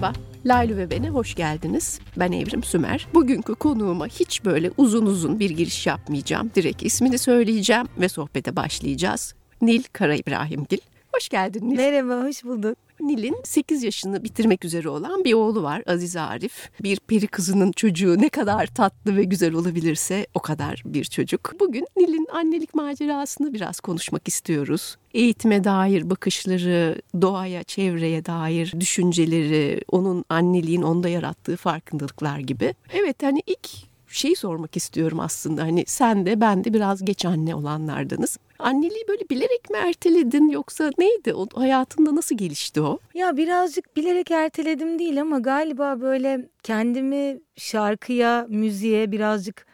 Merhaba, Laylu ve Ben'e hoş geldiniz. Ben Evrim Sümer. Bugünkü konuğuma hiç böyle uzun uzun bir giriş yapmayacağım. Direkt ismini söyleyeceğim ve sohbete başlayacağız. Nil Kara İbrahimgil. Hoş geldin Nil. Merhaba, hoş bulduk. Nil'in 8 yaşını bitirmek üzere olan bir oğlu var Aziz Arif. Bir peri kızının çocuğu ne kadar tatlı ve güzel olabilirse o kadar bir çocuk. Bugün Nil'in annelik macerasını biraz konuşmak istiyoruz. Eğitime dair bakışları, doğaya, çevreye dair düşünceleri, onun anneliğin onda yarattığı farkındalıklar gibi. Evet hani ilk şey sormak istiyorum aslında. Hani sen de ben de biraz geç anne olanlardanız. Anneliği böyle bilerek mi erteledin yoksa neydi? O hayatında nasıl gelişti o? Ya birazcık bilerek erteledim değil ama galiba böyle kendimi şarkıya, müziğe birazcık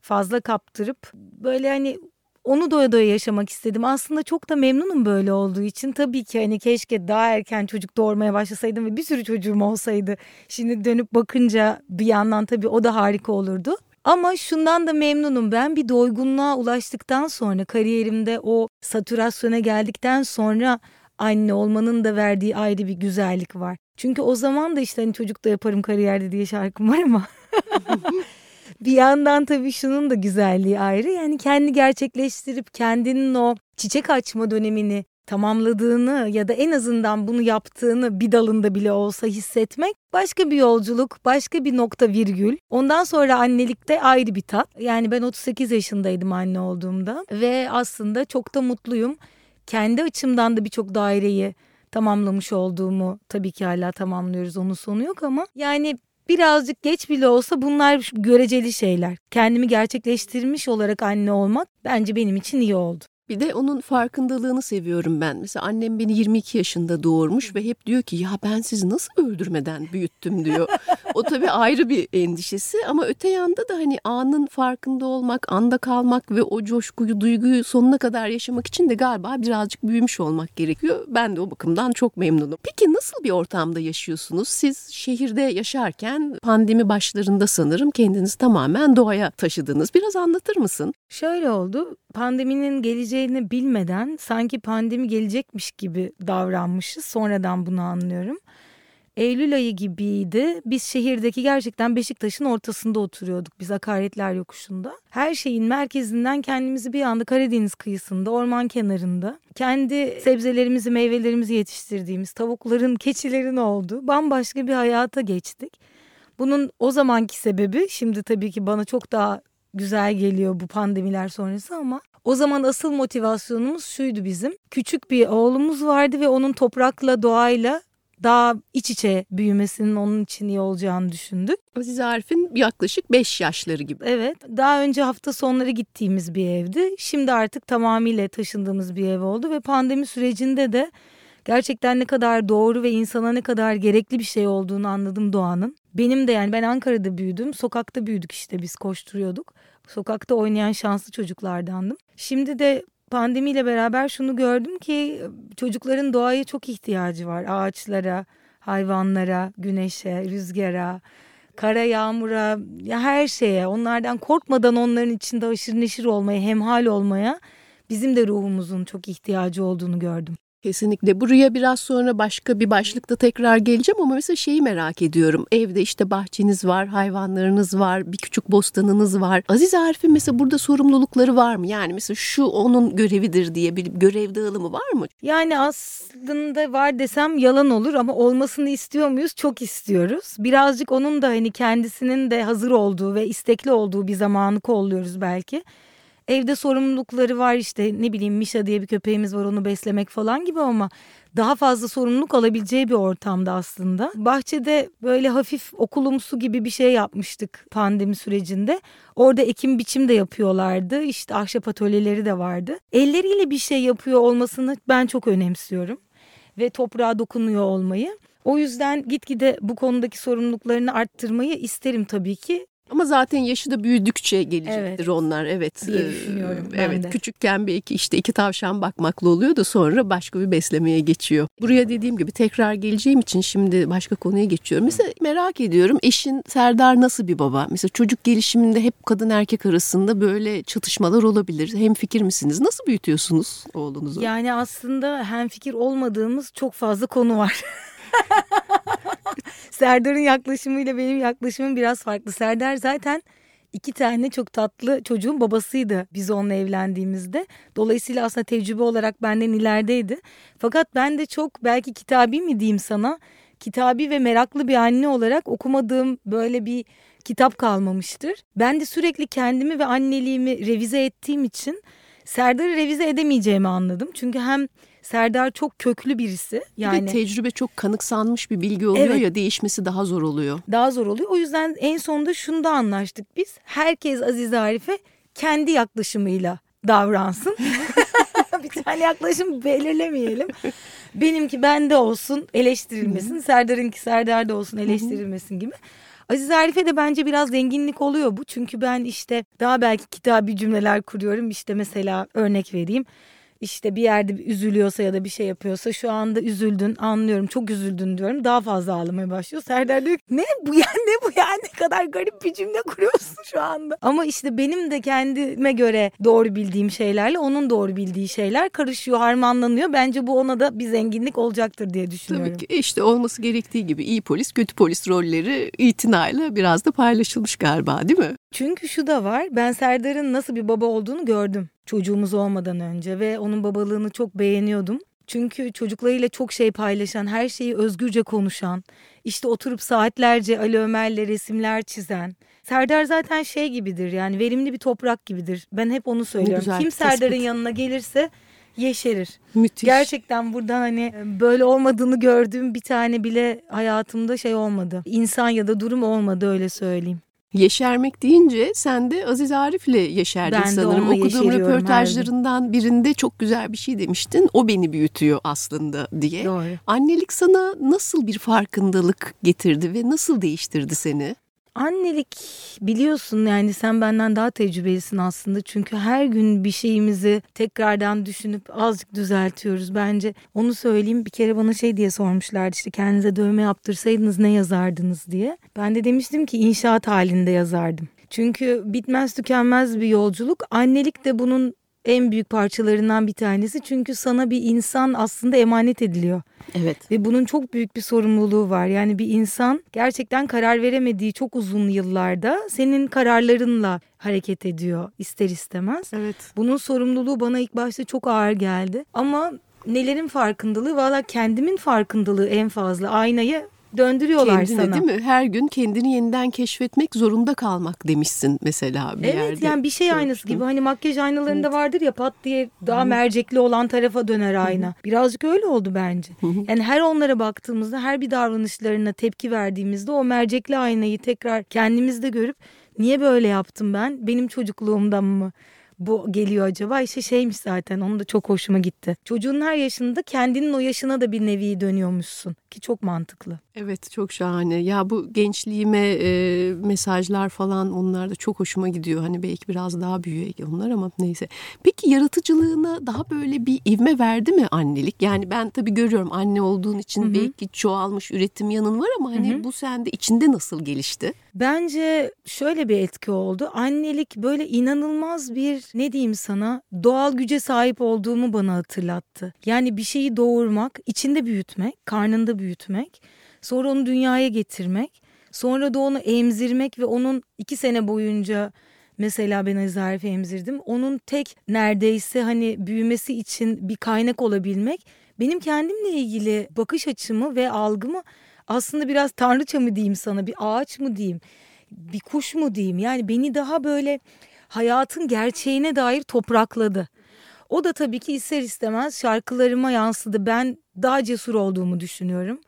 fazla kaptırıp böyle hani onu doya doya yaşamak istedim. Aslında çok da memnunum böyle olduğu için. Tabii ki hani keşke daha erken çocuk doğurmaya başlasaydım ve bir sürü çocuğum olsaydı. Şimdi dönüp bakınca bir yandan tabii o da harika olurdu. Ama şundan da memnunum ben bir doygunluğa ulaştıktan sonra kariyerimde o satürasyona geldikten sonra anne olmanın da verdiği ayrı bir güzellik var. Çünkü o zaman da işte hani çocuk da yaparım kariyerde diye şarkım var ama bir yandan tabii şunun da güzelliği ayrı. Yani kendi gerçekleştirip kendinin o çiçek açma dönemini tamamladığını ya da en azından bunu yaptığını bir dalında bile olsa hissetmek başka bir yolculuk, başka bir nokta virgül. Ondan sonra annelikte ayrı bir tat. Yani ben 38 yaşındaydım anne olduğumda ve aslında çok da mutluyum. Kendi açımdan da birçok daireyi tamamlamış olduğumu tabii ki hala tamamlıyoruz onun sonu yok ama yani birazcık geç bile olsa bunlar göreceli şeyler. Kendimi gerçekleştirmiş olarak anne olmak bence benim için iyi oldu. Bir de onun farkındalığını seviyorum ben. Mesela annem beni 22 yaşında doğurmuş ve hep diyor ki ya ben sizi nasıl öldürmeden büyüttüm diyor. o tabii ayrı bir endişesi ama öte yanda da hani anın farkında olmak, anda kalmak ve o coşkuyu, duyguyu sonuna kadar yaşamak için de galiba birazcık büyümüş olmak gerekiyor. Ben de o bakımdan çok memnunum. Peki nasıl bir ortamda yaşıyorsunuz? Siz şehirde yaşarken pandemi başlarında sanırım kendinizi tamamen doğaya taşıdınız. Biraz anlatır mısın? Şöyle oldu. Pandeminin geleceğini bilmeden sanki pandemi gelecekmiş gibi davranmışız. Sonradan bunu anlıyorum. Eylül ayı gibiydi. Biz şehirdeki gerçekten Beşiktaş'ın ortasında oturuyorduk. Biz Akaretler Yokuşu'nda. Her şeyin merkezinden kendimizi bir anda Karadeniz kıyısında, orman kenarında, kendi sebzelerimizi, meyvelerimizi yetiştirdiğimiz tavukların, keçilerin olduğu bambaşka bir hayata geçtik. Bunun o zamanki sebebi şimdi tabii ki bana çok daha güzel geliyor bu pandemiler sonrası ama o zaman asıl motivasyonumuz şuydu bizim. Küçük bir oğlumuz vardı ve onun toprakla, doğayla daha iç içe büyümesinin onun için iyi olacağını düşündük. Aziz Arif'in yaklaşık 5 yaşları gibi. Evet. Daha önce hafta sonları gittiğimiz bir evdi. Şimdi artık tamamıyla taşındığımız bir ev oldu ve pandemi sürecinde de gerçekten ne kadar doğru ve insana ne kadar gerekli bir şey olduğunu anladım doğanın. Benim de yani ben Ankara'da büyüdüm. Sokakta büyüdük işte biz koşturuyorduk. Sokakta oynayan şanslı çocuklardandım. Şimdi de pandemiyle beraber şunu gördüm ki çocukların doğaya çok ihtiyacı var. Ağaçlara, hayvanlara, güneşe, rüzgara, kara yağmura, ya her şeye. Onlardan korkmadan onların içinde aşırı neşir olmaya, hemhal olmaya bizim de ruhumuzun çok ihtiyacı olduğunu gördüm. Kesinlikle. Buraya biraz sonra başka bir başlıkta tekrar geleceğim ama mesela şeyi merak ediyorum. Evde işte bahçeniz var, hayvanlarınız var, bir küçük bostanınız var. Aziz Arif'in mesela burada sorumlulukları var mı? Yani mesela şu onun görevidir diye bir görev dağılımı var mı? Yani aslında var desem yalan olur ama olmasını istiyor muyuz? Çok istiyoruz. Birazcık onun da hani kendisinin de hazır olduğu ve istekli olduğu bir zamanı kolluyoruz belki. Evde sorumlulukları var işte ne bileyim Mişa diye bir köpeğimiz var onu beslemek falan gibi ama daha fazla sorumluluk alabileceği bir ortamda aslında. Bahçede böyle hafif okulumsu gibi bir şey yapmıştık pandemi sürecinde. Orada ekim biçim de yapıyorlardı. İşte ahşap atölyeleri de vardı. Elleriyle bir şey yapıyor olmasını ben çok önemsiyorum. Ve toprağa dokunuyor olmayı. O yüzden gitgide bu konudaki sorumluluklarını arttırmayı isterim tabii ki. Ama zaten yaşı da büyüdükçe gelecektir evet. onlar. Evet. Diye düşünüyorum ben evet. De. Küçükken belki işte iki tavşan bakmakla oluyor da sonra başka bir beslemeye geçiyor. Buraya dediğim gibi tekrar geleceğim için şimdi başka konuya geçiyorum. Mesela merak ediyorum eşin Serdar nasıl bir baba? Mesela çocuk gelişiminde hep kadın erkek arasında böyle çatışmalar olabilir. Hem fikir misiniz? Nasıl büyütüyorsunuz oğlunuzu? Yani aslında hem fikir olmadığımız çok fazla konu var. Serdar'ın yaklaşımıyla benim yaklaşımım biraz farklı. Serdar zaten iki tane çok tatlı çocuğun babasıydı biz onunla evlendiğimizde. Dolayısıyla aslında tecrübe olarak benden ilerideydi. Fakat ben de çok belki kitabi mi diyeyim sana kitabi ve meraklı bir anne olarak okumadığım böyle bir kitap kalmamıştır. Ben de sürekli kendimi ve anneliğimi revize ettiğim için Serdar'ı revize edemeyeceğimi anladım. Çünkü hem Serdar çok köklü birisi. Yani Ve tecrübe çok kanıksanmış bir bilgi oluyor evet, ya değişmesi daha zor oluyor. Daha zor oluyor. O yüzden en sonunda şunu da anlaştık biz. Herkes Aziz Arif'e kendi yaklaşımıyla davransın. bir tane yaklaşım belirlemeyelim. Benimki bende olsun eleştirilmesin. Serdar'ınki Serdar'da olsun eleştirilmesin gibi. Aziz Arif'e de bence biraz zenginlik oluyor bu. Çünkü ben işte daha belki kitabi cümleler kuruyorum. İşte mesela örnek vereyim işte bir yerde üzülüyorsa ya da bir şey yapıyorsa şu anda üzüldün anlıyorum çok üzüldün diyorum daha fazla ağlamaya başlıyor. Serdar diyor ne bu ya ne bu ya ne kadar garip bir cümle kuruyorsun şu anda. Ama işte benim de kendime göre doğru bildiğim şeylerle onun doğru bildiği şeyler karışıyor harmanlanıyor. Bence bu ona da bir zenginlik olacaktır diye düşünüyorum. Tabii ki işte olması gerektiği gibi iyi polis kötü polis rolleri itinayla biraz da paylaşılmış galiba değil mi? Çünkü şu da var ben Serdar'ın nasıl bir baba olduğunu gördüm çocuğumuz olmadan önce ve onun babalığını çok beğeniyordum. Çünkü çocuklarıyla çok şey paylaşan, her şeyi özgürce konuşan, işte oturup saatlerce Ali Ömer'le resimler çizen. Serdar zaten şey gibidir yani verimli bir toprak gibidir. Ben hep onu söylüyorum. Güzel, Kim Serdar'ın yanına gelirse yeşerir. Müthiş. Gerçekten buradan hani böyle olmadığını gördüğüm bir tane bile hayatımda şey olmadı. İnsan ya da durum olmadı öyle söyleyeyim. Yeşermek deyince sen de Aziz Arif'le yeşerdin ben sanırım. Okuduğum röportajlarından birinde çok güzel bir şey demiştin. O beni büyütüyor aslında diye. Doğru. Annelik sana nasıl bir farkındalık getirdi ve nasıl değiştirdi seni? Annelik biliyorsun yani sen benden daha tecrübelisin aslında. Çünkü her gün bir şeyimizi tekrardan düşünüp azıcık düzeltiyoruz. Bence onu söyleyeyim bir kere bana şey diye sormuşlardı işte kendinize dövme yaptırsaydınız ne yazardınız diye. Ben de demiştim ki inşaat halinde yazardım. Çünkü bitmez tükenmez bir yolculuk. Annelik de bunun en büyük parçalarından bir tanesi. Çünkü sana bir insan aslında emanet ediliyor. Evet. Ve bunun çok büyük bir sorumluluğu var. Yani bir insan gerçekten karar veremediği çok uzun yıllarda senin kararlarınla hareket ediyor ister istemez. Evet. Bunun sorumluluğu bana ilk başta çok ağır geldi. Ama nelerin farkındalığı valla kendimin farkındalığı en fazla aynayı döndürüyorlar Kendine, sana. değil mi? Her gün kendini yeniden keşfetmek zorunda kalmak demişsin mesela bir evet, yerde. Evet yani bir şey aynası gibi hani makyaj aynalarında evet. vardır ya pat diye daha Hı. mercekli olan tarafa döner ayna. Hı. Birazcık öyle oldu bence. Hı. Yani her onlara baktığımızda her bir davranışlarına tepki verdiğimizde o mercekli aynayı tekrar kendimizde görüp niye böyle yaptım ben? Benim çocukluğumdan mı? bu geliyor acaba? İşte şeymiş zaten onun da çok hoşuma gitti. Çocuğun her yaşında kendinin o yaşına da bir nevi dönüyormuşsun ki çok mantıklı. Evet çok şahane. Ya bu gençliğime e, mesajlar falan onlar da çok hoşuma gidiyor. Hani belki biraz daha büyüyor onlar ama neyse. Peki yaratıcılığına daha böyle bir ivme verdi mi annelik? Yani ben tabii görüyorum anne olduğun için Hı-hı. belki çoğalmış üretim yanın var ama hani Hı-hı. bu sende içinde nasıl gelişti? Bence şöyle bir etki oldu. Annelik böyle inanılmaz bir ne diyeyim sana doğal güce sahip olduğumu bana hatırlattı. Yani bir şeyi doğurmak, içinde büyütmek, karnında büyütmek Sonra onu dünyaya getirmek. Sonra da onu emzirmek ve onun iki sene boyunca mesela ben Aziz emzirdim. Onun tek neredeyse hani büyümesi için bir kaynak olabilmek benim kendimle ilgili bakış açımı ve algımı aslında biraz tanrıça mı diyeyim sana bir ağaç mı diyeyim bir kuş mu diyeyim yani beni daha böyle hayatın gerçeğine dair toprakladı. O da tabii ki ister istemez şarkılarıma yansıdı. Ben daha cesur olduğumu düşünüyorum.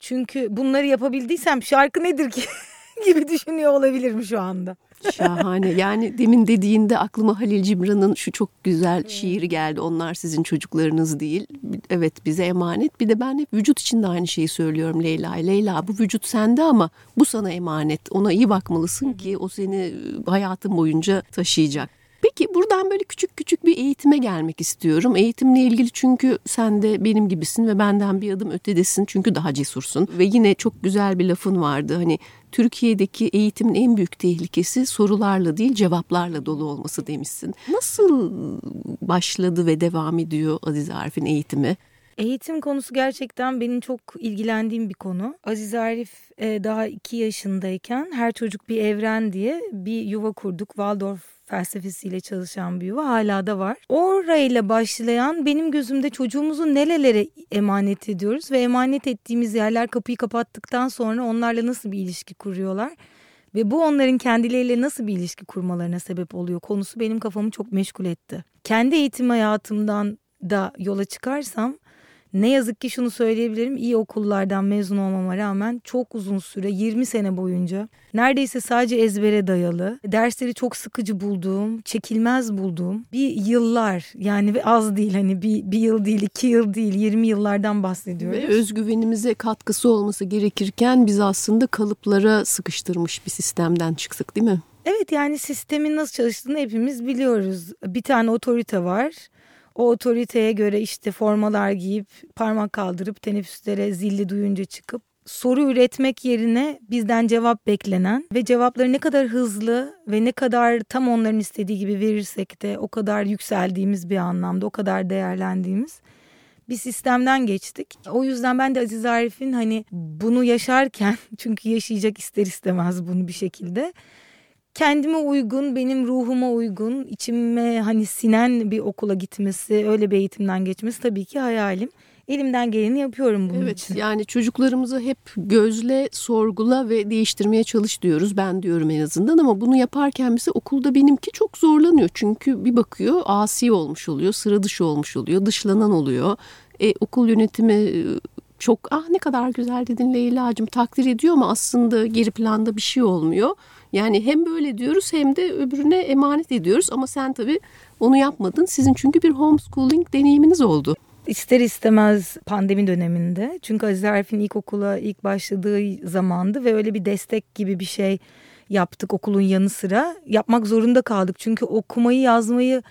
Çünkü bunları yapabildiysem şarkı nedir ki gibi düşünüyor olabilirim şu anda. Şahane. Yani demin dediğinde aklıma Halil Cibran'ın şu çok güzel şiiri geldi. Onlar sizin çocuklarınız değil. Evet bize emanet. Bir de ben hep vücut için de aynı şeyi söylüyorum Leyla. Leyla bu vücut sende ama bu sana emanet. Ona iyi bakmalısın ki o seni hayatın boyunca taşıyacak. Peki buradan böyle küçük küçük bir eğitime gelmek istiyorum. Eğitimle ilgili çünkü sen de benim gibisin ve benden bir adım ötedesin çünkü daha cesursun. Ve yine çok güzel bir lafın vardı hani Türkiye'deki eğitimin en büyük tehlikesi sorularla değil cevaplarla dolu olması demişsin. Nasıl başladı ve devam ediyor Aziz Arif'in eğitimi? Eğitim konusu gerçekten benim çok ilgilendiğim bir konu. Aziz Arif e, daha iki yaşındayken Her Çocuk Bir Evren diye bir yuva kurduk. Waldorf felsefesiyle çalışan bir yuva hala da var. Orayla başlayan benim gözümde çocuğumuzu nerelere emanet ediyoruz ve emanet ettiğimiz yerler kapıyı kapattıktan sonra onlarla nasıl bir ilişki kuruyorlar? Ve bu onların kendileriyle nasıl bir ilişki kurmalarına sebep oluyor konusu benim kafamı çok meşgul etti. Kendi eğitim hayatımdan da yola çıkarsam ne yazık ki şunu söyleyebilirim iyi okullardan mezun olmama rağmen çok uzun süre 20 sene boyunca neredeyse sadece ezbere dayalı dersleri çok sıkıcı bulduğum çekilmez bulduğum bir yıllar yani az değil hani bir, bir yıl değil iki yıl değil 20 yıllardan bahsediyoruz. Ve özgüvenimize katkısı olması gerekirken biz aslında kalıplara sıkıştırmış bir sistemden çıktık değil mi? Evet yani sistemin nasıl çalıştığını hepimiz biliyoruz. Bir tane otorite var o otoriteye göre işte formalar giyip parmak kaldırıp teneffüslere zilli duyunca çıkıp soru üretmek yerine bizden cevap beklenen ve cevapları ne kadar hızlı ve ne kadar tam onların istediği gibi verirsek de o kadar yükseldiğimiz bir anlamda, o kadar değerlendiğimiz bir sistemden geçtik. O yüzden ben de Aziz Arif'in hani bunu yaşarken çünkü yaşayacak ister istemez bunu bir şekilde kendime uygun, benim ruhuma uygun, içime hani sinen bir okula gitmesi, öyle bir eğitimden geçmesi tabii ki hayalim. Elimden geleni yapıyorum bunun evet, için. Yani çocuklarımızı hep gözle, sorgula ve değiştirmeye çalış diyoruz. Ben diyorum en azından ama bunu yaparken bize okulda benimki çok zorlanıyor. Çünkü bir bakıyor asi olmuş oluyor, sıra dışı olmuş oluyor, dışlanan oluyor. E, okul yönetimi çok ah ne kadar güzel dedin Leyla'cığım takdir ediyor ama aslında geri planda bir şey olmuyor. Yani hem böyle diyoruz hem de öbürüne emanet ediyoruz ama sen tabii onu yapmadın. Sizin çünkü bir homeschooling deneyiminiz oldu. İster istemez pandemi döneminde. Çünkü Aziz Arif'in ilkokula ilk başladığı zamandı ve öyle bir destek gibi bir şey yaptık okulun yanı sıra. Yapmak zorunda kaldık çünkü okumayı yazmayı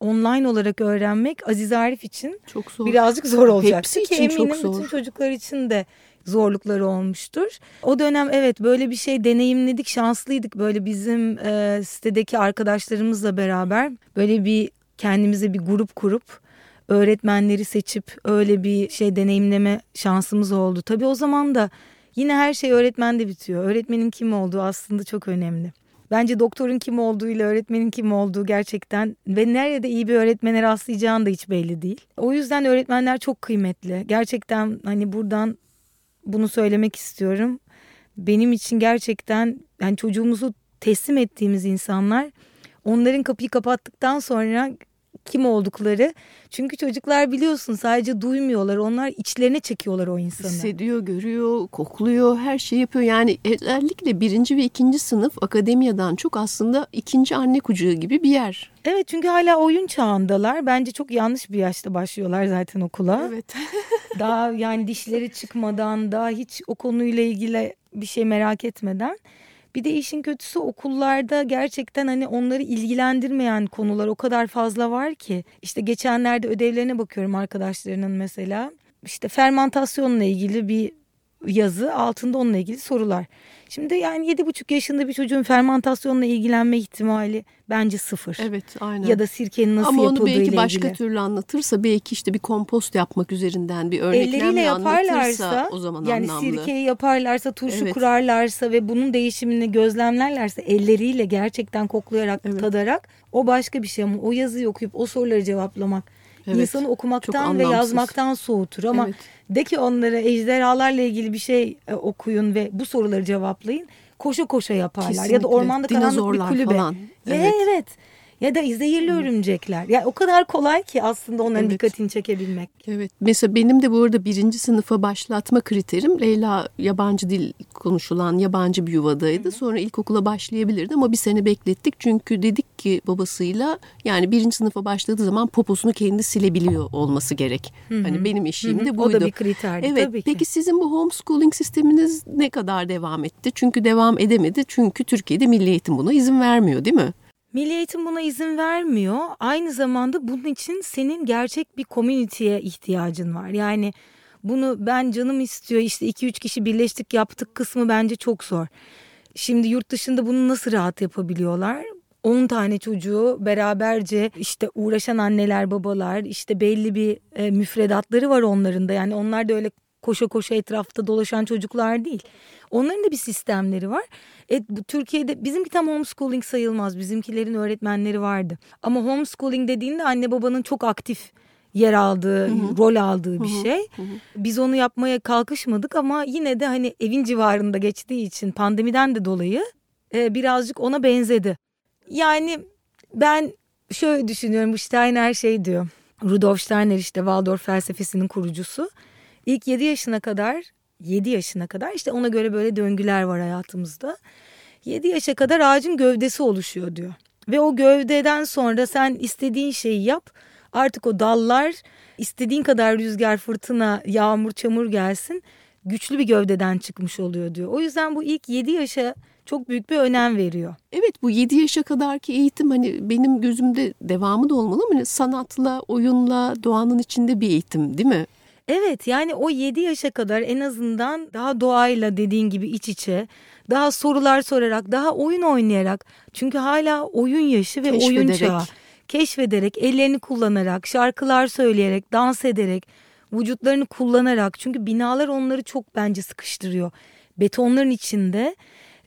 online olarak öğrenmek Aziz Arif için çok zor. birazcık zor olacak. Hepsi için eminim çok zor. bütün çocuklar için de zorlukları olmuştur. O dönem evet böyle bir şey deneyimledik, şanslıydık. Böyle bizim e, sitedeki arkadaşlarımızla beraber böyle bir kendimize bir grup kurup öğretmenleri seçip öyle bir şey deneyimleme şansımız oldu. Tabii o zaman da yine her şey öğretmende bitiyor. Öğretmenin kim olduğu aslında çok önemli. Bence doktorun kim olduğu ile öğretmenin kim olduğu gerçekten ve nerede iyi bir öğretmene rastlayacağın da hiç belli değil. O yüzden öğretmenler çok kıymetli. Gerçekten hani buradan bunu söylemek istiyorum. Benim için gerçekten yani çocuğumuzu teslim ettiğimiz insanlar onların kapıyı kapattıktan sonra kim oldukları. Çünkü çocuklar biliyorsun sadece duymuyorlar. Onlar içlerine çekiyorlar o insanı. Hissediyor, görüyor, kokluyor, her şeyi yapıyor. Yani özellikle birinci ve ikinci sınıf akademiyadan çok aslında ikinci anne kucağı gibi bir yer. Evet çünkü hala oyun çağındalar. Bence çok yanlış bir yaşta başlıyorlar zaten okula. Evet. daha yani dişleri çıkmadan, daha hiç o konuyla ilgili bir şey merak etmeden. Bir de işin kötüsü okullarda gerçekten hani onları ilgilendirmeyen konular o kadar fazla var ki. İşte geçenlerde ödevlerine bakıyorum arkadaşlarının mesela. İşte fermentasyonla ilgili bir yazı altında onunla ilgili sorular. Şimdi yani yedi buçuk yaşında bir çocuğun fermentasyonla ilgilenme ihtimali bence sıfır. Evet aynen. Ya da sirkenin nasıl Ama yapıldığı ile ilgili. Ama onu belki başka türlü anlatırsa belki işte bir kompost yapmak üzerinden bir örneklemle anlatırsa o zaman yani anlamlı. Yani sirkeyi yaparlarsa, turşu evet. kurarlarsa ve bunun değişimini gözlemlerlerse elleriyle gerçekten koklayarak, evet. tadarak o başka bir şey ama o yazıyı okuyup o soruları cevaplamak evet. insanı okumaktan ve yazmaktan soğutur ama evet. de ki onlara ejderhalarla ilgili bir şey e, okuyun ve bu soruları cevaplayın koşa koşa yaparlar Kesinlikle. ya da ormanda karanlık bir kulübe. Falan. Evet. evet ya da zehirli örümcekler. Ya yani o kadar kolay ki aslında onların evet. dikkatini çekebilmek. Evet. Mesela benim de bu arada birinci sınıfa başlatma kriterim Leyla yabancı dil konuşulan yabancı bir yuvadaydı. Hı. Sonra ilkokula başlayabilirdi ama bir sene beklettik. Çünkü dedik ki babasıyla yani birinci sınıfa başladığı zaman poposunu kendi silebiliyor olması gerek. Hı. Hani benim işim de buydu. O da bir kriterdi evet, tabii ki. Peki sizin bu homeschooling sisteminiz ne kadar devam etti? Çünkü devam edemedi. Çünkü Türkiye'de milli eğitim buna izin vermiyor değil mi? Milli eğitim buna izin vermiyor. Aynı zamanda bunun için senin gerçek bir komüniteye ihtiyacın var. Yani bunu ben canım istiyor işte 2-3 kişi birleştik yaptık kısmı bence çok zor. Şimdi yurt dışında bunu nasıl rahat yapabiliyorlar? 10 tane çocuğu beraberce işte uğraşan anneler babalar işte belli bir e, müfredatları var onların da yani onlar da öyle koşa koşa etrafta dolaşan çocuklar değil. Onların da bir sistemleri var. E, bu Türkiye'de bizimki tam homeschooling sayılmaz. Bizimkilerin öğretmenleri vardı. Ama homeschooling dediğinde anne babanın çok aktif yer aldığı, hı hı. rol aldığı bir hı hı. şey. Hı hı. Biz onu yapmaya kalkışmadık ama yine de hani evin civarında geçtiği için pandemiden de dolayı e, birazcık ona benzedi. Yani ben şöyle düşünüyorum Steiner şey diyor. Rudolf Steiner işte Waldorf felsefesinin kurucusu. İlk 7 yaşına kadar 7 yaşına kadar işte ona göre böyle döngüler var hayatımızda. 7 yaşa kadar ağacın gövdesi oluşuyor diyor. Ve o gövdeden sonra sen istediğin şeyi yap. Artık o dallar istediğin kadar rüzgar, fırtına, yağmur, çamur gelsin güçlü bir gövdeden çıkmış oluyor diyor. O yüzden bu ilk 7 yaşa çok büyük bir önem veriyor. Evet bu 7 yaşa kadarki eğitim hani benim gözümde devamı da olmalı ama hani sanatla, oyunla, doğanın içinde bir eğitim değil mi? Evet yani o 7 yaşa kadar en azından daha doğayla dediğin gibi iç içe, daha sorular sorarak, daha oyun oynayarak. Çünkü hala oyun yaşı ve oyun çağı. Keşfederek, ellerini kullanarak, şarkılar söyleyerek, dans ederek, vücutlarını kullanarak. Çünkü binalar onları çok bence sıkıştırıyor. Betonların içinde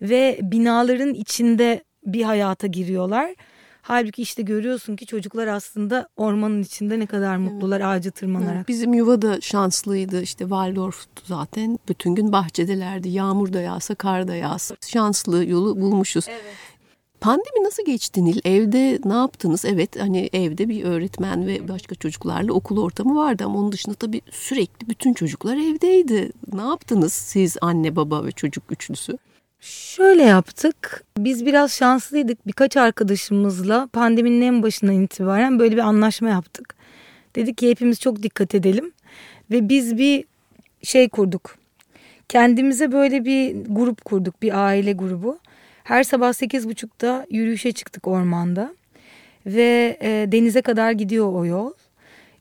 ve binaların içinde bir hayata giriyorlar. Halbuki işte görüyorsun ki çocuklar aslında ormanın içinde ne kadar mutlular evet. ağacı tırmanarak. Evet, bizim yuva da şanslıydı işte Waldorf'tu zaten. Bütün gün bahçedelerdi. Yağmur da yağsa kar da yağsa. Şanslı yolu bulmuşuz. Evet. Pandemi nasıl geçti Nil? Evde ne yaptınız? Evet hani evde bir öğretmen ve başka çocuklarla okul ortamı vardı ama onun dışında tabii sürekli bütün çocuklar evdeydi. Ne yaptınız siz anne baba ve çocuk üçlüsü? Şöyle yaptık. Biz biraz şanslıydık. Birkaç arkadaşımızla pandeminin en başından itibaren böyle bir anlaşma yaptık. Dedik ki hepimiz çok dikkat edelim. Ve biz bir şey kurduk. Kendimize böyle bir grup kurduk. Bir aile grubu. Her sabah sekiz buçukta yürüyüşe çıktık ormanda. Ve e, denize kadar gidiyor o yol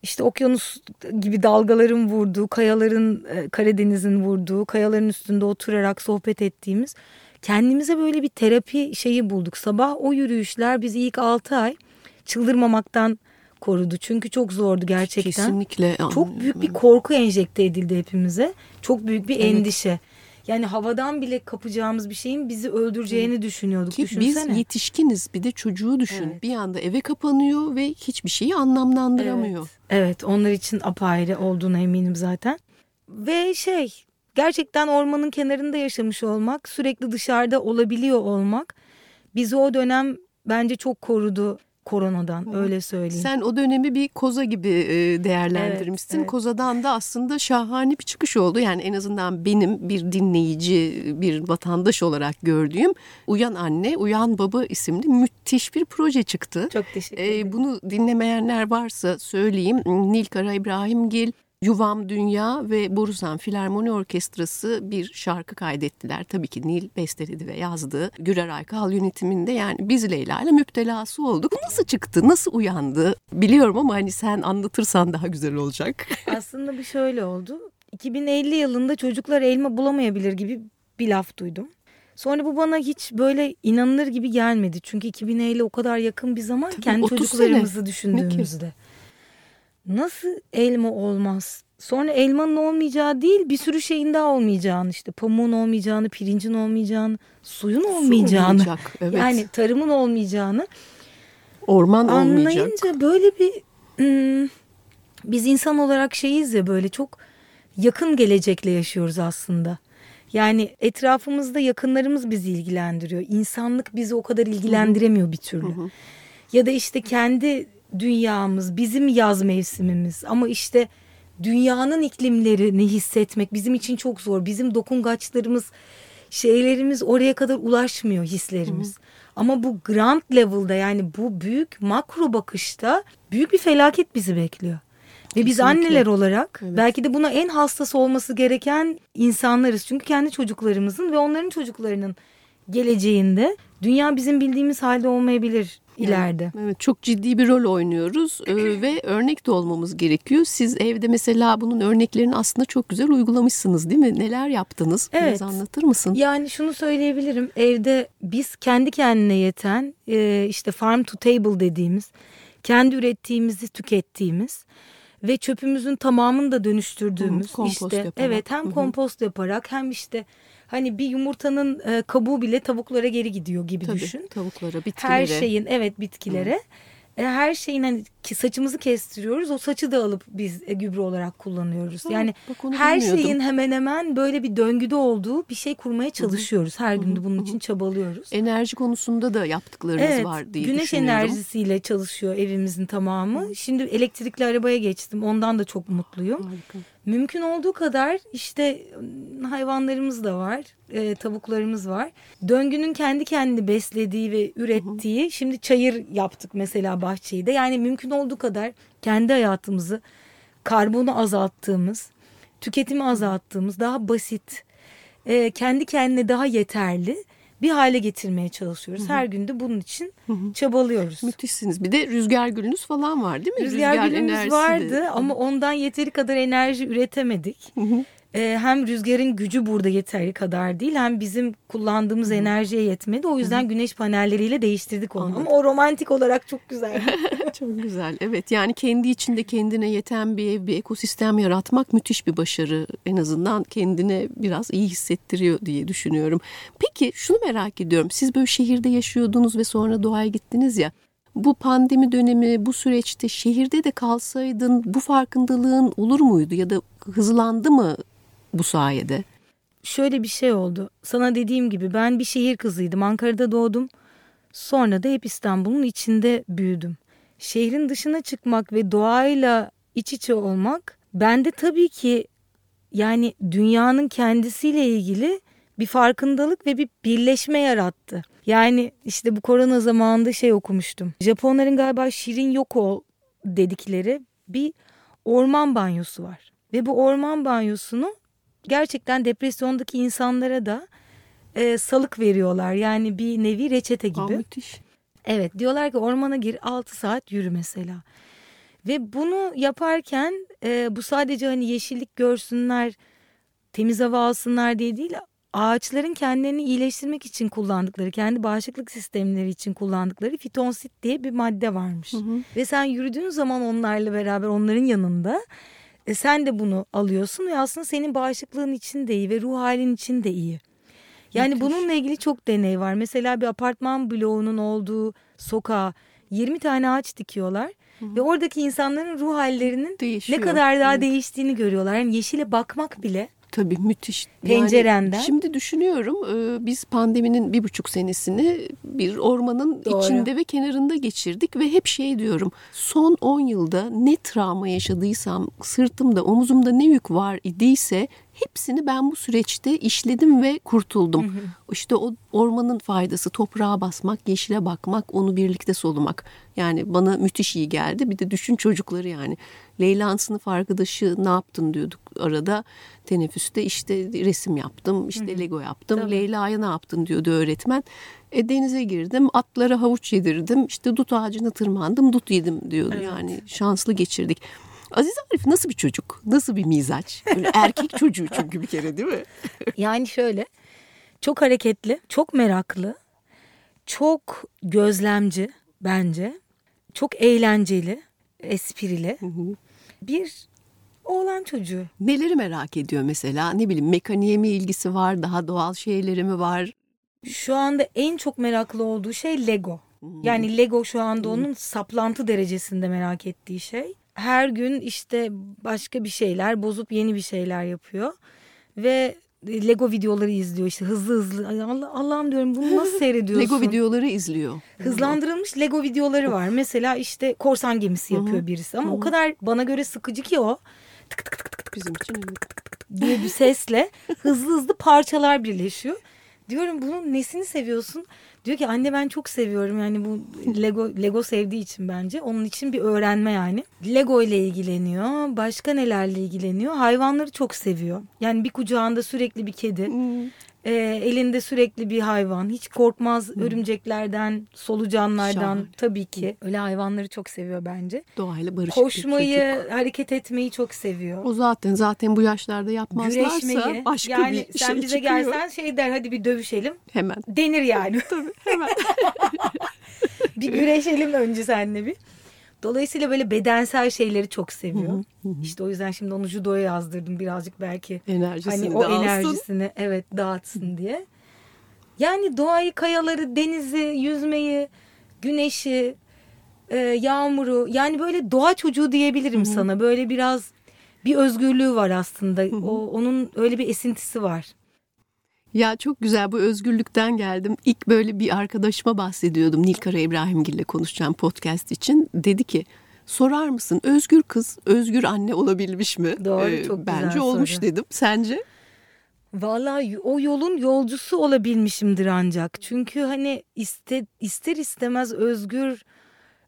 işte okyanus gibi dalgaların vurduğu, kayaların e, Karadeniz'in vurduğu, kayaların üstünde oturarak sohbet ettiğimiz kendimize böyle bir terapi şeyi bulduk. Sabah o yürüyüşler bizi ilk 6 ay çıldırmamaktan korudu. Çünkü çok zordu gerçekten. Kesinlikle. Çok büyük bir korku enjekte edildi hepimize. Çok büyük bir evet. endişe. Yani havadan bile kapacağımız bir şeyin bizi öldüreceğini düşünüyorduk. Ki Düşünsene. biz yetişkiniz bir de çocuğu düşün. Evet. Bir anda eve kapanıyor ve hiçbir şeyi anlamlandıramıyor. Evet. evet onlar için apayrı olduğuna eminim zaten. Ve şey gerçekten ormanın kenarında yaşamış olmak, sürekli dışarıda olabiliyor olmak bizi o dönem bence çok korudu koronadan öyle söyleyeyim. Sen o dönemi bir koza gibi e, değerlendirmişsin. Evet, evet. Kozadan da aslında şahane bir çıkış oldu. Yani en azından benim bir dinleyici, bir vatandaş olarak gördüğüm Uyan Anne, Uyan Baba isimli müthiş bir proje çıktı. Çok teşekkür ederim. Ee, bunu dinlemeyenler varsa söyleyeyim. Nilkara İbrahimgil Yuvam Dünya ve Borusan Filarmoni Orkestrası bir şarkı kaydettiler. Tabii ki Nil besteledi ve yazdı. Gürer Aykal yönetiminde yani biz Leyla ile müptelası olduk. Nasıl çıktı, nasıl uyandı biliyorum ama hani sen anlatırsan daha güzel olacak. Aslında bir şöyle oldu. 2050 yılında çocuklar elma bulamayabilir gibi bir laf duydum. Sonra bu bana hiç böyle inanılır gibi gelmedi. Çünkü 2050 o kadar yakın bir zaman Tabii, kendi çocuklarımızı sene. düşündüğümüzde. Nasıl elma olmaz? Sonra elmanın olmayacağı değil bir sürü şeyin daha olmayacağını işte pamuğun olmayacağını, pirincin olmayacağını, suyun olmayacağını. Su olmayacak, evet. Yani tarımın olmayacağını. Orman olmayacak. Anlayınca böyle bir hmm, biz insan olarak şeyiz ya böyle çok yakın gelecekle yaşıyoruz aslında. Yani etrafımızda yakınlarımız bizi ilgilendiriyor. İnsanlık bizi o kadar ilgilendiremiyor bir türlü. Hı hı. Ya da işte kendi dünyamız, bizim yaz mevsimimiz ama işte dünyanın iklimlerini hissetmek bizim için çok zor. Bizim dokungaçlarımız, şeylerimiz oraya kadar ulaşmıyor hislerimiz. Hı. Ama bu grand level'da yani bu büyük makro bakışta büyük bir felaket bizi bekliyor. Ve biz anneler olarak evet. belki de buna en hassas olması gereken insanlarız. Çünkü kendi çocuklarımızın ve onların çocuklarının geleceğinde dünya bizim bildiğimiz halde olmayabilir ileride. Yani, evet çok ciddi bir rol oynuyoruz e, ve örnek de olmamız gerekiyor. Siz evde mesela bunun örneklerini aslında çok güzel uygulamışsınız değil mi? Neler yaptınız? Evet. Biraz anlatır mısın? Yani şunu söyleyebilirim. Evde biz kendi kendine yeten e, işte farm to table dediğimiz kendi ürettiğimizi tükettiğimiz ve çöpümüzün tamamını da dönüştürdüğümüz Hı, işte yaparak. evet hem Hı-hı. kompost yaparak hem işte hani bir yumurtanın e, kabuğu bile tavuklara geri gidiyor gibi Tabii, düşün. Tavuklara, bitkilere. Her şeyin evet bitkilere. Hı. E, her şeyin hani ki saçımızı kestiriyoruz. O saçı da alıp biz e, gübre olarak kullanıyoruz. Ha, yani her şeyin hemen hemen böyle bir döngüde olduğu bir şey kurmaya çalışıyoruz. Her gün de bunun için çabalıyoruz. Enerji konusunda da yaptıklarımız evet, var diye güneş enerjisiyle çalışıyor evimizin tamamı. Şimdi elektrikli arabaya geçtim. Ondan da çok mutluyum. Harika. Mümkün olduğu kadar işte hayvanlarımız da var, e, tavuklarımız var. Döngünün kendi kendini beslediği ve ürettiği. Şimdi çayır yaptık mesela bahçeyi de. Yani mümkün olduğu kadar kendi hayatımızı karbonu azalttığımız, tüketimi azalttığımız, daha basit, e, kendi kendine daha yeterli bir hale getirmeye çalışıyoruz. Her günde bunun için çabalıyoruz. Müthişsiniz. Bir de rüzgar gülünüz falan var değil mi? Rüzgar, rüzgar gülümüz vardı de. ama ondan yeteri kadar enerji üretemedik. E, hem rüzgarın gücü burada yeterli kadar değil hem bizim kullandığımız Hı. enerjiye yetmedi. O yüzden Hı. güneş panelleriyle değiştirdik onu. Anladım. Ama o romantik olarak çok güzel. çok güzel. Evet yani kendi içinde kendine yeten bir ev, bir ekosistem yaratmak müthiş bir başarı. En azından kendine biraz iyi hissettiriyor diye düşünüyorum. Peki şunu merak ediyorum. Siz böyle şehirde yaşıyordunuz ve sonra doğaya gittiniz ya bu pandemi dönemi bu süreçte şehirde de kalsaydın bu farkındalığın olur muydu ya da hızlandı mı bu sayede? Şöyle bir şey oldu. Sana dediğim gibi ben bir şehir kızıydım. Ankara'da doğdum. Sonra da hep İstanbul'un içinde büyüdüm. Şehrin dışına çıkmak ve doğayla iç içe olmak bende tabii ki yani dünyanın kendisiyle ilgili bir farkındalık ve bir birleşme yarattı. Yani işte bu korona zamanında şey okumuştum. Japonların galiba şirin yok ol dedikleri bir orman banyosu var. Ve bu orman banyosunu gerçekten depresyondaki insanlara da e, salık veriyorlar. Yani bir nevi reçete gibi. Aa, müthiş. Evet diyorlar ki ormana gir 6 saat yürü mesela. Ve bunu yaparken e, bu sadece hani yeşillik görsünler, temiz hava alsınlar diye değil ağaçların kendilerini iyileştirmek için kullandıkları, kendi bağışıklık sistemleri için kullandıkları fitonsit diye bir madde varmış. Hı hı. Ve sen yürüdüğün zaman onlarla beraber onların yanında e, sen de bunu alıyorsun ve aslında senin bağışıklığın için de iyi ve ruh halin için de iyi. Yani Müthiş. bununla ilgili çok deney var. Mesela bir apartman bloğunun olduğu sokağa 20 tane ağaç dikiyorlar. Hı-hı. Ve oradaki insanların ruh hallerinin Değişiyor. ne kadar daha evet. değiştiğini görüyorlar. Yani yeşile bakmak bile Tabii müthiş. Pencerenden. Yani şimdi düşünüyorum e, biz pandeminin bir buçuk senesini bir ormanın Doğru. içinde ve kenarında geçirdik ve hep şey diyorum son on yılda ne travma yaşadıysam sırtımda omuzumda ne yük var idiyse hepsini ben bu süreçte işledim ve kurtuldum. Hı hı. İşte o ormanın faydası toprağa basmak, yeşile bakmak, onu birlikte solumak. Yani bana müthiş iyi geldi. Bir de düşün çocukları yani. Leyla'nın sınıf arkadaşı ne yaptın diyorduk arada teneffüste işte resim yaptım, işte hı hı. Lego yaptım. Tabii. Leyla'ya ne yaptın diyordu öğretmen. E, denize girdim, atlara havuç yedirdim, işte dut ağacına tırmandım, dut yedim diyordu. Evet. Yani şanslı geçirdik. Aziz Arif nasıl bir çocuk? Nasıl bir mizaç? Böyle erkek çocuğu çünkü bir kere değil mi? yani şöyle çok hareketli, çok meraklı, çok gözlemci bence. Çok eğlenceli, esprili. Bir oğlan çocuğu. Neleri merak ediyor mesela? Ne bileyim mekaniğe mi ilgisi var? Daha doğal şeyleri mi var? Şu anda en çok meraklı olduğu şey Lego. Yani Lego şu anda onun saplantı derecesinde merak ettiği şey her gün işte başka bir şeyler bozup yeni bir şeyler yapıyor. Ve Lego videoları izliyor işte hızlı hızlı. Allah, Allah'ım diyorum bunu nasıl seyrediyorsun? Lego videoları izliyor. Hızlandırılmış Lego videoları var. Mesela işte korsan gemisi yapıyor birisi ama o kadar bana göre sıkıcı ki o. Tık tık tık tık tık tık tık tık diye bir sesle hızlı hızlı parçalar birleşiyor. Diyorum bunun nesini seviyorsun? Diyor ki anne ben çok seviyorum yani bu Lego Lego sevdiği için bence. Onun için bir öğrenme yani. Lego ile ilgileniyor. Başka nelerle ilgileniyor? Hayvanları çok seviyor. Yani bir kucağında sürekli bir kedi. Hmm. E, elinde sürekli bir hayvan. Hiç korkmaz örümceklerden, solucanlardan Şahane. tabii ki. Öyle hayvanları çok seviyor bence. Doğayla barışık bir Koşmayı, çocuk. hareket etmeyi çok seviyor. O zaten zaten bu yaşlarda yapmazlarsa Güreşmeyi. başka yani bir sen şey bize çıkıyor. gelsen şey der hadi bir dövüşelim. Hemen. Denir yani. Tabii hemen. bir güreşelim önce seninle bir. Dolayısıyla böyle bedensel şeyleri çok seviyor. İşte o yüzden şimdi onu judoya yazdırdım birazcık belki. Enerjisini Hani o alsın. enerjisini evet dağıtsın diye. Yani doğayı, kayaları, denizi, yüzmeyi, güneşi, e, yağmuru yani böyle doğa çocuğu diyebilirim sana. Böyle biraz bir özgürlüğü var aslında. O onun öyle bir esintisi var. Ya çok güzel bu özgürlükten geldim. İlk böyle bir arkadaşıma bahsediyordum. Nilkara İbrahimgil ile konuşacağım podcast için. Dedi ki sorar mısın özgür kız özgür anne olabilmiş mi? Ee, Doğru, çok güzel Bence olmuş soru. dedim. Sence? Vallahi o yolun yolcusu olabilmişimdir ancak. Çünkü hani iste, ister istemez özgür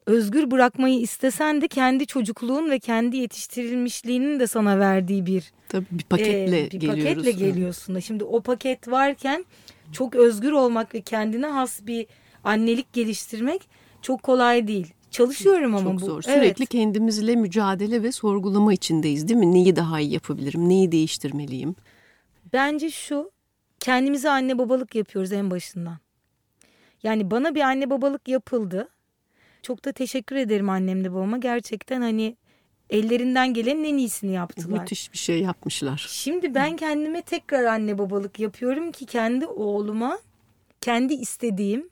özgür bırakmayı istesen de kendi çocukluğun ve kendi yetiştirilmişliğinin de sana verdiği bir Tabii bir paketle e, bir geliyoruz. paketle geliyorsun da. Şimdi o paket varken çok özgür olmak ve kendine has bir annelik geliştirmek çok kolay değil. Çalışıyorum ama Çok bu. zor. Evet. Sürekli kendimizle mücadele ve sorgulama içindeyiz değil mi? Neyi daha iyi yapabilirim? Neyi değiştirmeliyim? Bence şu kendimize anne babalık yapıyoruz en başından. Yani bana bir anne babalık yapıldı. Çok da teşekkür ederim annemle babama. Gerçekten hani ellerinden gelenin en iyisini yaptılar. Müthiş bir şey yapmışlar. Şimdi ben kendime tekrar anne babalık yapıyorum ki kendi oğluma kendi istediğim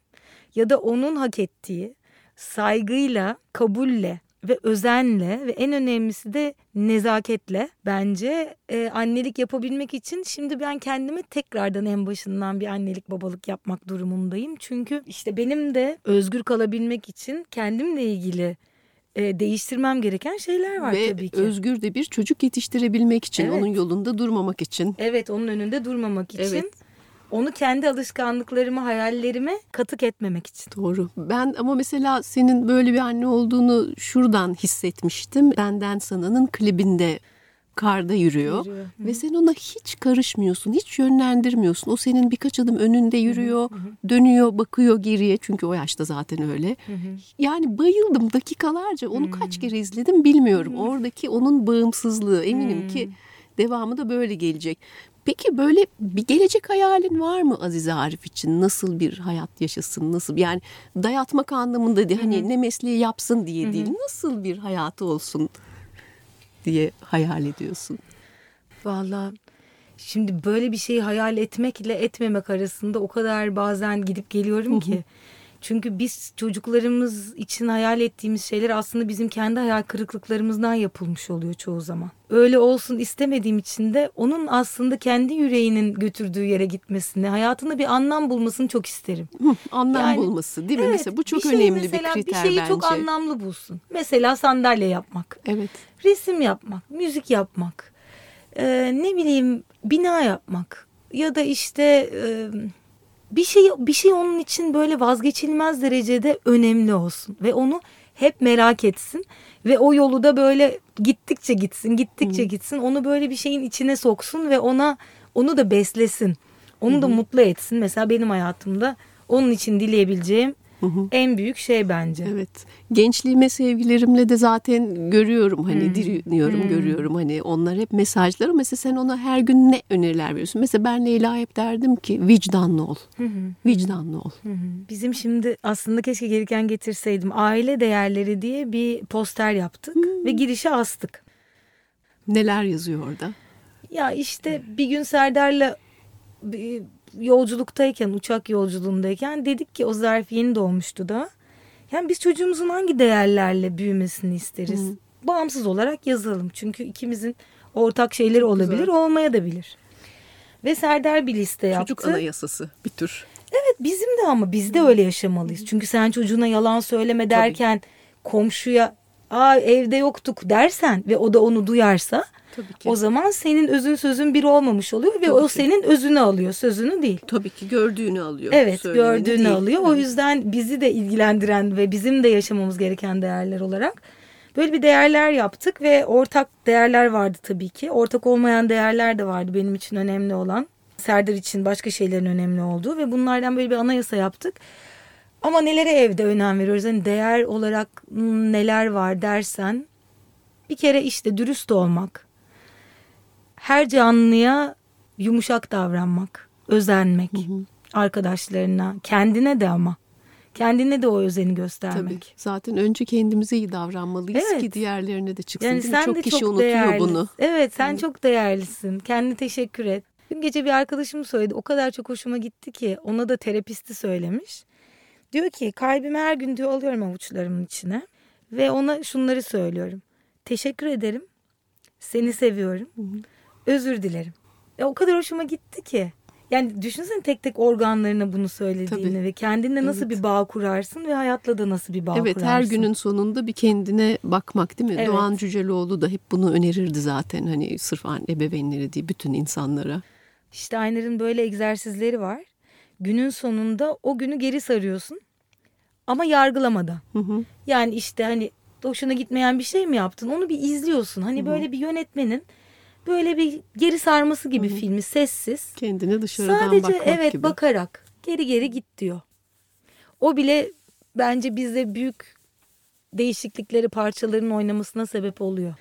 ya da onun hak ettiği saygıyla, kabulle ve özenle ve en önemlisi de nezaketle bence e, annelik yapabilmek için şimdi ben kendime tekrardan en başından bir annelik babalık yapmak durumundayım. Çünkü işte benim de özgür kalabilmek için kendimle ilgili e, değiştirmem gereken şeyler var Ve tabii ki. özgür de bir çocuk yetiştirebilmek için, Evet. onun yolunda durmamak için. Evet onun önünde durmamak için. Evet. Onu kendi alışkanlıklarıma, hayallerime katık etmemek için. Doğru. Ben ama mesela senin böyle bir anne olduğunu şuradan hissetmiştim. Benden Sana'nın klibinde karda yürüyor. Yürüyor. Ve sen ona hiç karışmıyorsun, hiç yönlendirmiyorsun. O senin birkaç adım önünde yürüyor, dönüyor, bakıyor geriye. Çünkü o yaşta zaten öyle. Yani bayıldım dakikalarca. Onu kaç kere izledim bilmiyorum. Oradaki onun bağımsızlığı eminim ki devamı da böyle gelecek. Peki böyle bir gelecek hayalin var mı Azize Arif için? Nasıl bir hayat yaşasın? Nasıl yani dayatmak anlamında değil. Hani ne mesleği yapsın diye değil. Nasıl bir hayatı olsun diye hayal ediyorsun? Vallahi şimdi böyle bir şeyi hayal etmekle etmemek arasında o kadar bazen gidip geliyorum ki. Çünkü biz çocuklarımız için hayal ettiğimiz şeyler aslında bizim kendi hayal kırıklıklarımızdan yapılmış oluyor çoğu zaman. Öyle olsun istemediğim için de onun aslında kendi yüreğinin götürdüğü yere gitmesini, hayatında bir anlam bulmasını çok isterim. Hı, Anlam Yani, bulması değil mi? Evet, mesela bu çok bir şeyi önemli mesela, bir kriter Bir şeyi bence. çok anlamlı bulsun. Mesela sandalye yapmak. Evet. resim yapmak, müzik yapmak, e, ne bileyim bina yapmak ya da işte e, bir şey bir şey onun için böyle vazgeçilmez derecede önemli olsun ve onu hep merak etsin ve o yolu da böyle gittikçe gitsin, gittikçe gitsin. Onu böyle bir şeyin içine soksun ve ona onu da beslesin. Onu da mutlu etsin. Mesela benim hayatımda onun için dileyebileceğim en büyük şey bence. Evet. Gençliğime sevgilerimle de zaten görüyorum hani direniyorum görüyorum hani onlar hep mesajlar mesela sen ona her gün ne öneriler veriyorsun? Mesela ben Leyla hep derdim ki vicdanlı ol. Vicdanlı ol. Bizim şimdi aslında keşke gelirken getirseydim. Aile değerleri diye bir poster yaptık ve girişe astık. Neler yazıyor orada? Ya işte bir gün Serdar'la bir yolculuktayken, uçak yolculuğundayken dedik ki o zarf yeni doğmuştu da. Yani biz çocuğumuzun hangi değerlerle büyümesini isteriz? Bağımsız olarak yazalım. Çünkü ikimizin ortak şeyleri olabilir, güzel. olmaya da bilir. Ve Serdar bir liste yaptı. Çocuk anayasası bir tür. Evet bizim de ama biz de öyle yaşamalıyız. Çünkü sen çocuğuna yalan söyleme derken komşuya aa evde yoktuk dersen ve o da onu duyarsa Tabii ki. o zaman senin özün sözün bir olmamış oluyor ve Tabii o ki. senin özünü alıyor sözünü değil. Tabii ki gördüğünü alıyor. Evet gördüğünü değil. alıyor. O yüzden bizi de ilgilendiren ve bizim de yaşamamız gereken değerler olarak böyle bir değerler yaptık ve ortak değerler vardı tabii ki. Ortak olmayan değerler de vardı benim için önemli olan. Serdar için başka şeylerin önemli olduğu ve bunlardan böyle bir anayasa yaptık. Ama nelere evde önem veriyoruz? Hani değer olarak hmm, neler var dersen bir kere işte dürüst olmak. Her canlıya yumuşak davranmak, özenmek arkadaşlarına, kendine de ama. Kendine de o özeni Tabii. göstermek. Zaten önce kendimize iyi davranmalıyız Evet. ki diğerlerine de çıksın. Yani sen çok de kişi çok unutuyor değerli. bunu. Evet sen çok değerlisin. Kendine teşekkür et. Dün gece bir arkadaşım söyledi. O kadar çok hoşuma gitti ki ona da terapisti söylemiş. Diyor ki kalbimi her gün diyor alıyorum avuçlarımın içine ve ona şunları söylüyorum. Teşekkür ederim. Seni seviyorum. Özür dilerim. Ya o kadar hoşuma gitti ki. Yani düşünsene tek tek organlarına bunu söylediğini Tabii. ve kendinle nasıl Evet. bir bağ kurarsın ve hayatla da nasıl bir bağ Evet kurarsın. her günün sonunda bir kendine bakmak değil mi? Evet. Doğan Cüceloğlu da hep bunu önerirdi zaten. Hani sırf anne ebeveynleri değil bütün insanlara. Steiner'ın böyle egzersizleri var. Günün sonunda o günü geri sarıyorsun ama yargılamadan. Hı hı. Yani işte hani hoşuna gitmeyen bir şey mi yaptın? Onu bir izliyorsun. Hani böyle bir yönetmenin böyle bir geri sarması gibi filmi sessiz. Kendine dışarıdan Sadece bakmak evet gibi. bakarak geri geri git diyor. O bile bence bizde büyük değişiklikleri parçaların oynamasına sebep oluyor.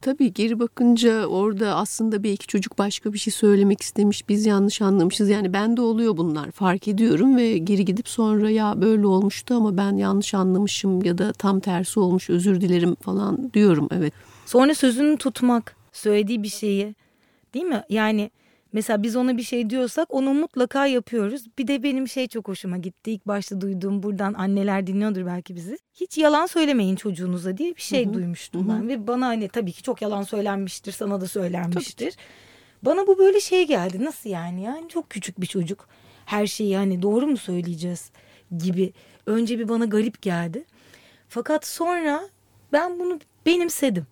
Tabii geri bakınca orada aslında belki çocuk başka bir şey söylemek istemiş. Biz yanlış anlamışız. Yani bende oluyor bunlar. Fark ediyorum ve geri gidip sonra ya böyle olmuştu ama ben yanlış anlamışım ya da tam tersi olmuş özür dilerim falan diyorum. Evet. Sonra sözünü tutmak, söylediği bir şeyi değil mi? Yani mesela biz ona bir şey diyorsak onu mutlaka yapıyoruz. Bir de benim şey çok hoşuma gitti. İlk başta duyduğum buradan anneler dinliyordur belki bizi. Hiç yalan söylemeyin çocuğunuza diye bir şey duymuştum ben. Ve bana hani tabii ki çok yalan söylenmiştir, sana da söylenmiştir. Bana bu böyle şey geldi. Nasıl yani? Yani çok küçük bir çocuk. Her şeyi hani doğru mu söyleyeceğiz gibi. Önce bir bana garip geldi. Fakat sonra ben bunu benimsedim.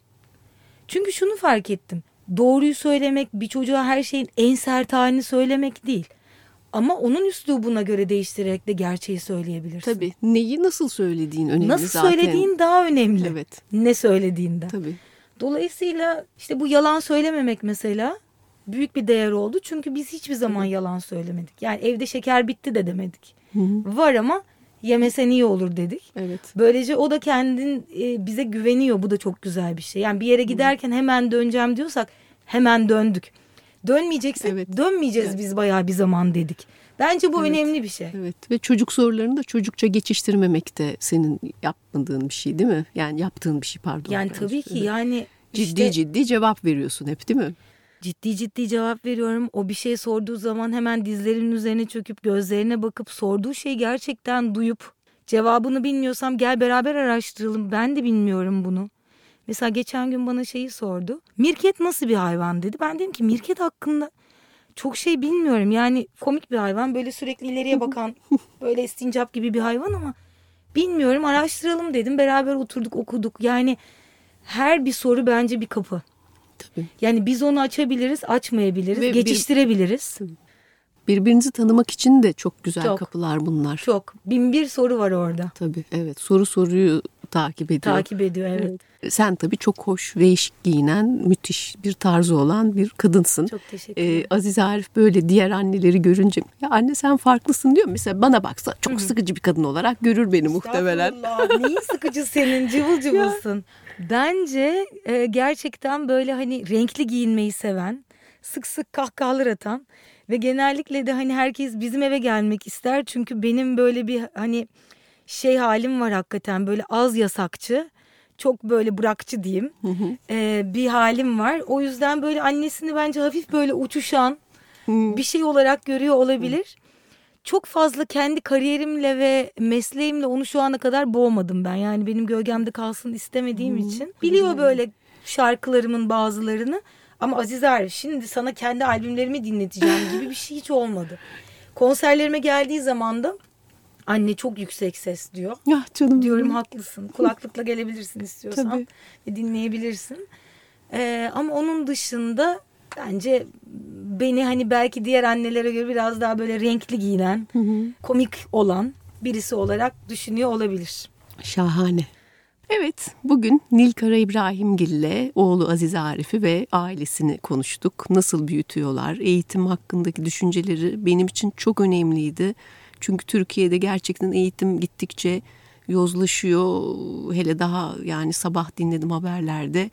Çünkü şunu fark ettim. Doğruyu söylemek bir çocuğa her şeyin en sert halini söylemek değil. Ama onun üslubuna göre değiştirerek de gerçeği söyleyebilirsin. Tabii neyi nasıl söylediğin önemli Nasıl zaten. söylediğin daha önemli. Evet. Ne söylediğinden. Tabii. Dolayısıyla işte bu yalan söylememek mesela büyük bir değer oldu. Çünkü biz hiçbir zaman yalan söylemedik. Yani evde şeker bitti de demedik. Var ama yemesen iyi olur dedik. Evet. Böylece o da kendin e, bize güveniyor. Bu da çok güzel bir şey. Yani bir yere giderken hemen döneceğim diyorsak hemen döndük. Dönmeyeceksek Evet. dönmeyeceğiz Evet. biz bayağı bir zaman dedik. Bence bu Evet. önemli bir şey. Evet ve çocuk sorularını da çocukça geçiştirmemek de senin yapmadığın bir şey değil mi? Yani yaptığın bir şey pardon. Yani tabii ki yani Ciddi işte ciddi cevap veriyorsun hep değil mi? Ciddi ciddi cevap veriyorum. O bir şey sorduğu zaman hemen dizlerinin üzerine çöküp gözlerine bakıp sorduğu şeyi gerçekten duyup cevabını bilmiyorsam gel beraber araştıralım. Ben de bilmiyorum bunu. Mesela geçen gün bana şeyi sordu. Mirket nasıl bir hayvan dedi. Ben dedim ki mirket hakkında çok şey bilmiyorum. Yani komik bir hayvan. Böyle sürekli ileriye bakan böyle istincap gibi bir hayvan ama bilmiyorum araştıralım dedim. Beraber oturduk okuduk. Yani her bir soru bence bir kapı. Tabii. Yani biz onu açabiliriz, açmayabiliriz, Ve bir- geçiştirebiliriz. Birbirinizi tanımak için de çok güzel Çok. kapılar bunlar. Çok. Bin bir soru var orada. Tabii evet soru soruyu takip ediyor. Takip ediyor evet. Sen tabii çok hoş, değişik giyinen, müthiş bir tarzı olan bir kadınsın. Çok teşekkür Ee, ederim. Aziz Arif böyle diğer anneleri görünce ya anne sen farklısın diyor. Mesela bana baksa çok sıkıcı bir kadın olarak görür beni muhtemelen. Estağfurullah. Neyin sıkıcı senin cıvıl cıvılsın. Bence e, gerçekten böyle hani renkli giyinmeyi seven, sık sık kahkahalar atan ve genellikle de hani herkes bizim eve gelmek ister. Çünkü benim böyle bir hani şey halim var hakikaten böyle az yasakçı. Çok böyle bırakçı diyeyim. e, bir halim var. O yüzden böyle annesini bence hafif böyle uçuşan bir şey olarak görüyor olabilir. Çok fazla kendi kariyerimle ve mesleğimle onu şu ana kadar boğmadım ben. Yani benim gölgemde kalsın istemediğim için. Biliyor böyle şarkılarımın bazılarını. Ama Aziz Arif şimdi sana kendi albümlerimi dinleteceğim gibi bir şey hiç olmadı. Konserlerime geldiği zaman da Anne çok yüksek ses diyor. Ya canım Diyorum benim. haklısın. Kulaklıkla gelebilirsin istiyorsan. Tabii. Dinleyebilirsin. Ee, ama onun dışında bence beni hani belki diğer annelere göre biraz daha böyle renkli giyinen, Hı hı. komik olan birisi olarak düşünüyor olabilir. Şahane. Evet, bugün Nilkara İbrahimgil ile oğlu Aziz Arif'i ve ailesini konuştuk. Nasıl büyütüyorlar, eğitim hakkındaki düşünceleri benim için çok önemliydi. Çünkü Türkiye'de gerçekten eğitim gittikçe yozlaşıyor. Hele daha yani sabah dinledim haberlerde.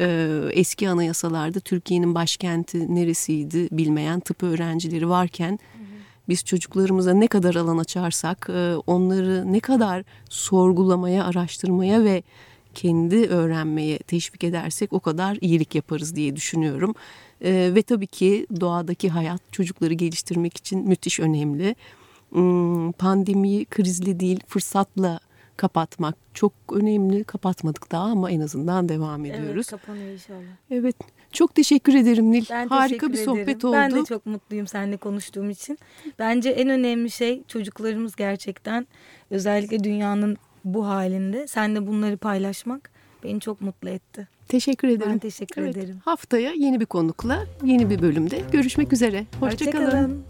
Ee, eski anayasalarda Türkiye'nin başkenti neresiydi bilmeyen tıp öğrencileri varken biz çocuklarımıza ne kadar alan açarsak, e, onları ne kadar sorgulamaya, araştırmaya ve kendi öğrenmeye teşvik edersek o kadar iyilik yaparız diye düşünüyorum. E, Ve tabii ki doğadaki hayat çocukları geliştirmek için müthiş önemli. Hmm, Pandemiyi krizli değil fırsatla kapatmak çok önemli. Kapatmadık daha ama en azından devam ediyoruz. Evet kapanıyor inşallah. Evet. Çok teşekkür ederim Nil. Ben Harika bir sohbet ederim. oldu. Ben de çok mutluyum seninle konuştuğum için. Bence en önemli şey çocuklarımız gerçekten özellikle dünyanın bu halinde seninle bunları paylaşmak beni çok mutlu etti. Teşekkür ederim. Ben teşekkür Evet, ederim. Haftaya yeni bir konukla yeni bir bölümde görüşmek üzere. Hoşçakalın. Hoşça kalın.